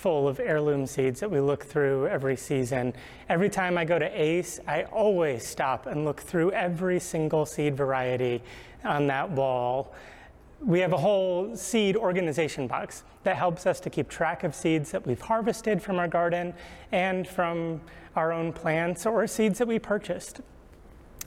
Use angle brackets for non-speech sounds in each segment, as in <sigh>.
full of heirloom seeds that we look through every season. Every time I go to ACE, I always stop and look through every single seed variety on that wall. We have a whole seed organization box that helps us to keep track of seeds that we've harvested from our garden and from our own plants or seeds that we purchased.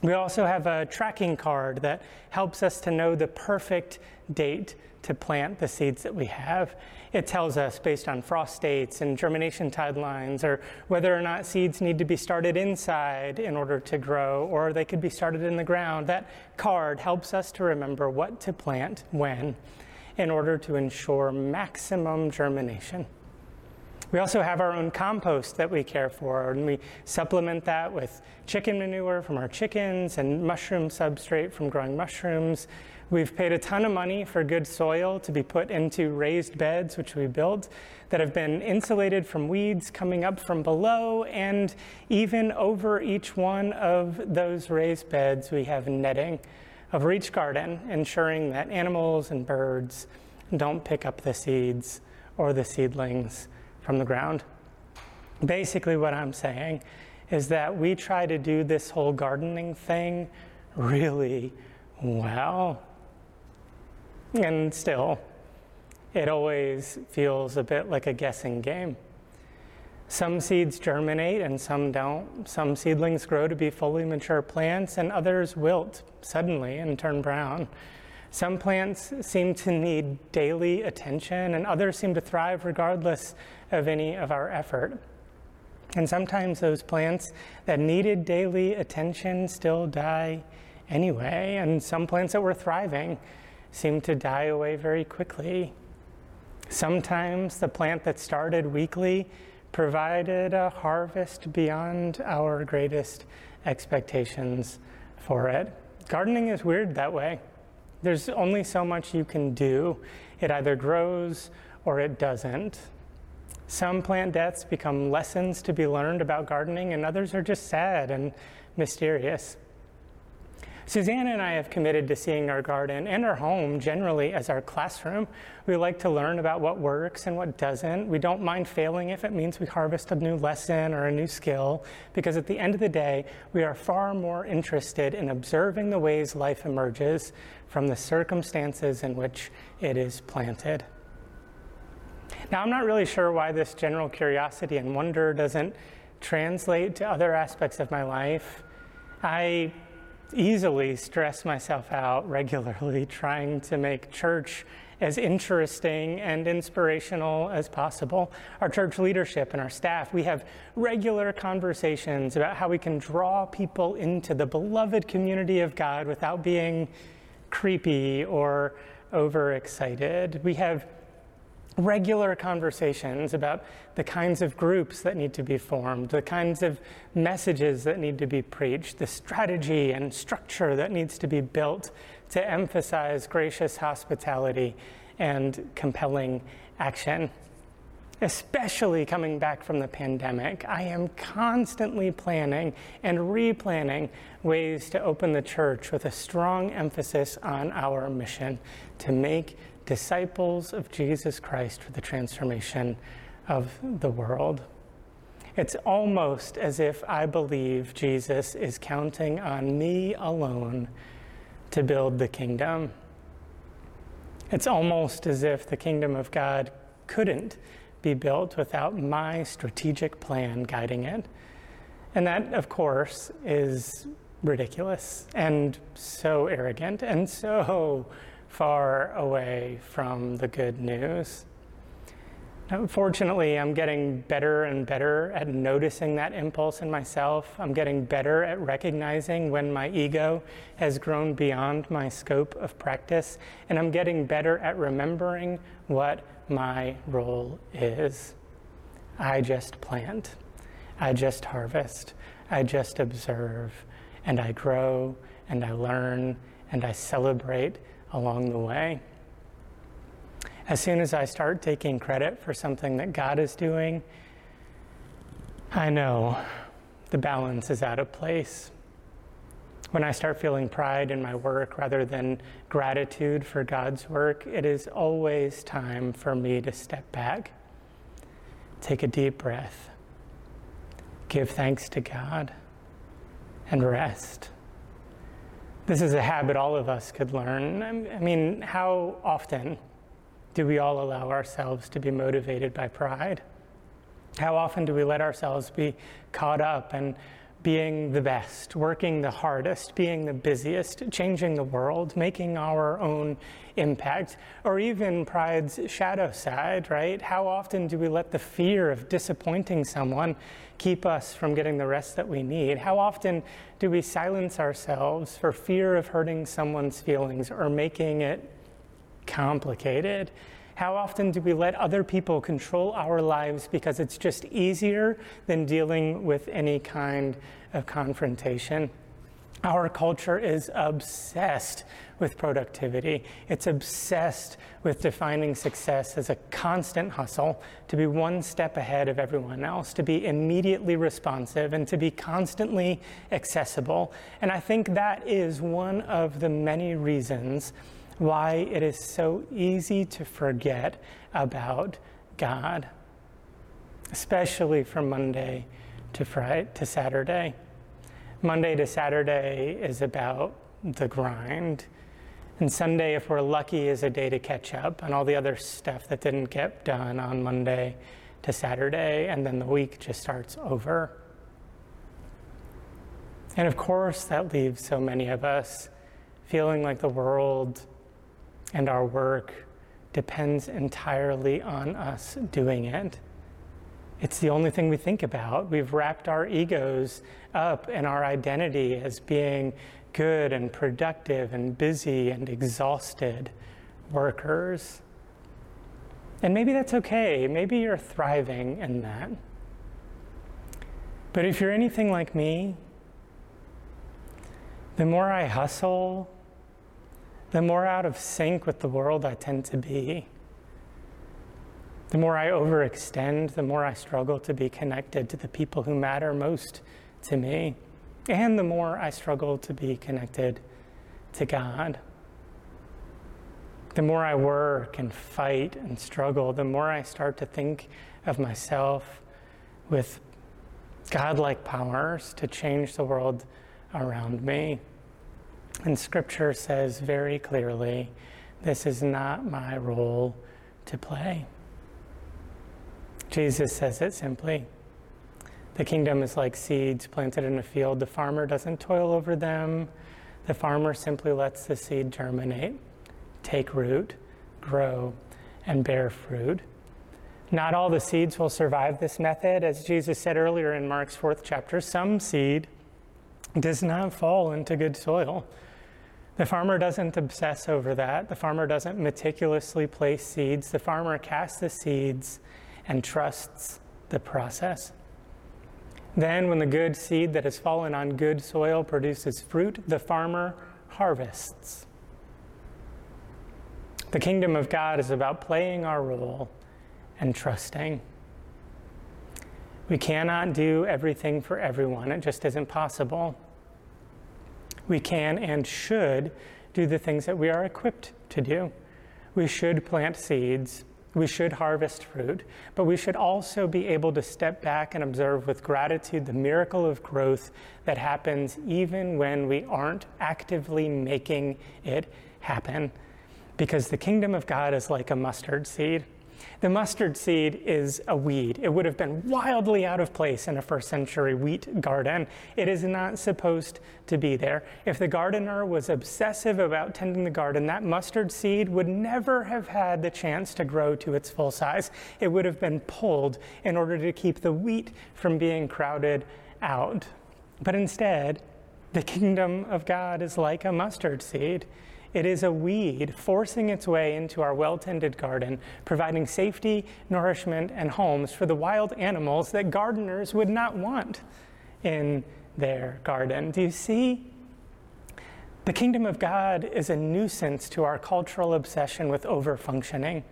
We also have a tracking card that helps us to know the perfect date to plant the seeds that we have. It tells us based on frost dates and germination timelines or whether or not seeds need to be started inside in order to grow or they could be started in the ground. That card helps us to remember what to plant when in order to ensure maximum germination. We also have our own compost that we care for, and we supplement that with chicken manure from our chickens and mushroom substrate from growing mushrooms. We've paid a ton of money for good soil to be put into raised beds, which we built, that have been insulated from weeds coming up from below, and even over each one of those raised beds, we have netting over each garden, ensuring that animals and birds don't pick up the seeds or the seedlings from the ground. Basically, what I'm saying is that we try to do this whole gardening thing really well. And still, it always feels a bit like a guessing game. Some seeds germinate and some don't. Some seedlings grow to be fully mature plants, and others wilt suddenly and turn brown. Some plants seem to need daily attention, and others seem to thrive regardless of any of our effort. And sometimes those plants that needed daily attention still die anyway, and some plants that were thriving seem to die away very quickly. Sometimes the plant that started weakly provided a harvest beyond our greatest expectations for it. Gardening is weird that way. There's only so much you can do. It either grows or it doesn't. Some plant deaths become lessons to be learned about gardening, and others are just sad and mysterious. Susanna and I have committed to seeing our garden and our home generally as our classroom. We like to learn about what works and what doesn't. We don't mind failing if it means we harvest a new lesson or a new skill, because at the end of the day, we are far more interested in observing the ways life emerges from the circumstances in which it is planted. Now, I'm not really sure why this general curiosity and wonder doesn't translate to other aspects of my life. I easily stress myself out regularly <laughs> trying to make church as interesting and inspirational as possible. Our church leadership and our staff, we have regular conversations about how we can draw people into the beloved community of God without being creepy or overexcited. We have regular conversations about the kinds of groups that need to be formed, the kinds of messages that need to be preached, the strategy and structure that needs to be built to emphasize gracious hospitality and compelling action. Especially coming back from the pandemic, I am constantly planning and replanning ways to open the church with a strong emphasis on our mission to make disciples of Jesus Christ for the transformation of the world. It's almost as if I believe Jesus is counting on me alone to build the kingdom. It's almost as if the kingdom of God couldn't be built without my strategic plan guiding it. And that, of course, is ridiculous and so arrogant and so far away from the good news. Fortunately, I'm getting better and better at noticing that impulse in myself. I'm getting better at recognizing when my ego has grown beyond my scope of practice, and I'm getting better at remembering what my role is. I just plant, I just harvest, I just observe, and I grow, and I learn, and I celebrate along the way. As soon as I start taking credit for something that God is doing, I know the balance is out of place. When I start feeling pride in my work rather than gratitude for God's work, it is always time for me to step back, take a deep breath, give thanks to God, and rest. This is a habit all of us could learn. I mean, how often do we all allow ourselves to be motivated by pride? How often do we let ourselves be caught up and being the best, working the hardest, being the busiest, changing the world, making our own impact, or even pride's shadow side, right? How often do we let the fear of disappointing someone keep us from getting the rest that we need? How often do we silence ourselves for fear of hurting someone's feelings or making it complicated? How often do we let other people control our lives because it's just easier than dealing with any kind of confrontation? Our culture is obsessed with productivity. It's obsessed with defining success as a constant hustle, to be one step ahead of everyone else, to be immediately responsive, and to be constantly accessible. And I think that is one of the many reasons why it is so easy to forget about God, especially from Monday to Friday to Saturday. Monday to Saturday is about the grind. And Sunday, if we're lucky, is a day to catch up on all the other stuff that didn't get done on Monday to Saturday, and then the week just starts over. And of course, that leaves so many of us feeling like the world and our work depends entirely on us doing it. It's the only thing we think about. We've wrapped our egos up in our identity as being good and productive and busy and exhausted workers. And maybe that's okay. Maybe you're thriving in that. But if you're anything like me, the more I hustle the more out of sync with the world I tend to be. The more I overextend, the more I struggle to be connected to the people who matter most to me. And the more I struggle to be connected to God. The more I work and fight and struggle, the more I start to think of myself with godlike powers to change the world around me. And scripture says very clearly this is not my role to play. Jesus says it simply. The kingdom is like seeds planted in a field. The farmer doesn't toil over them. The farmer simply lets the seed germinate, take root, grow, and bear fruit. Not all the seeds will survive this method. As Jesus said earlier in Mark's fourth chapter, some seed does not fall into good soil. The farmer doesn't obsess over that. The farmer doesn't meticulously place seeds. The farmer casts the seeds and trusts the process. Then, when the good seed that has fallen on good soil produces fruit, the farmer harvests. The kingdom of God is about playing our role and trusting. We cannot do everything for everyone, it just isn't possible we can and should do the things that we are equipped to do. We should plant seeds, we should harvest fruit, but we should also be able to step back and observe with gratitude the miracle of growth that happens even when we aren't actively making it happen. Because the kingdom of God is like a mustard seed. The mustard seed is a weed. It would have been wildly out of place in a first century wheat garden. It is not supposed to be there. If the gardener was obsessive about tending the garden, that mustard seed would never have had the chance to grow to its full size. It would have been pulled in order to keep the wheat from being crowded out. But instead, the kingdom of God is like a mustard seed. It is a weed forcing its way into our well tended garden, providing safety, nourishment, and homes for the wild animals that gardeners would not want in their garden. Do you see? The kingdom of God is a nuisance to our cultural obsession with overfunctioning.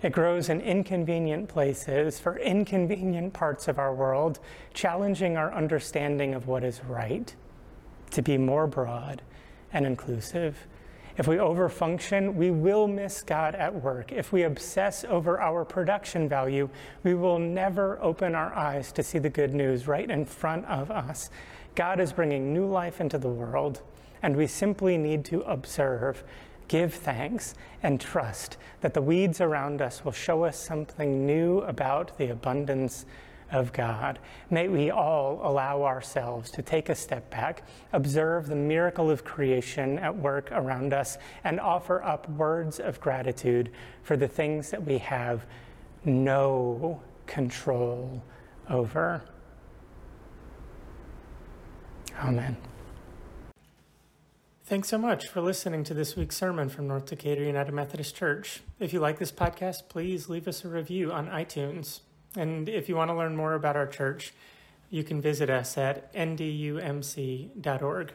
It grows in inconvenient places for inconvenient parts of our world, challenging our understanding of what is right to be more broad and inclusive. If we overfunction, we will miss God at work. If we obsess over our production value, we will never open our eyes to see the good news right in front of us. God is bringing new life into the world, and we simply need to observe, give thanks, and trust that the weeds around us will show us something new about the abundance of God. May we all allow ourselves to take a step back, observe the miracle of creation at work around us, and offer up words of gratitude for the things that we have no control over. Amen. Thanks so much for listening to this week's sermon from North Decatur United Methodist Church. If you like this podcast, please leave us a review on iTunes. And if you want to learn more about our church, you can visit us at ndumc.org.